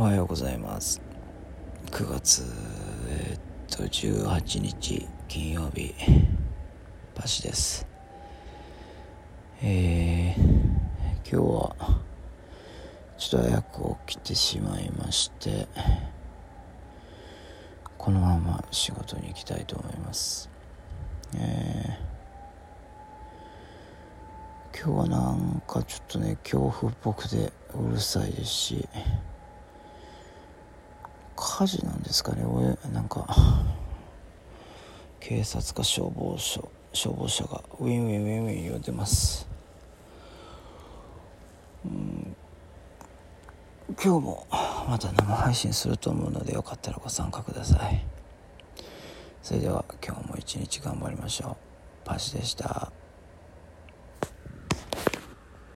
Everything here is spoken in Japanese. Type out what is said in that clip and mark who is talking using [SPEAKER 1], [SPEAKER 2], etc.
[SPEAKER 1] おはようございます。9月え、っと18日金曜日パシです。えー、今日はちょっと早く起きてしまいましてこのまま仕事に行きたいと思います。えー、今日はなんかちょっとね恐怖っぽくてうるさいですし火事なんですかね？俺なんか警察か消防署消防車がウィンウィンウィンウィン言うてます。うん。今日もまた生配信すると思うのでよかったらご参加ください。それでは今日も一日頑張りましょう。パシでした。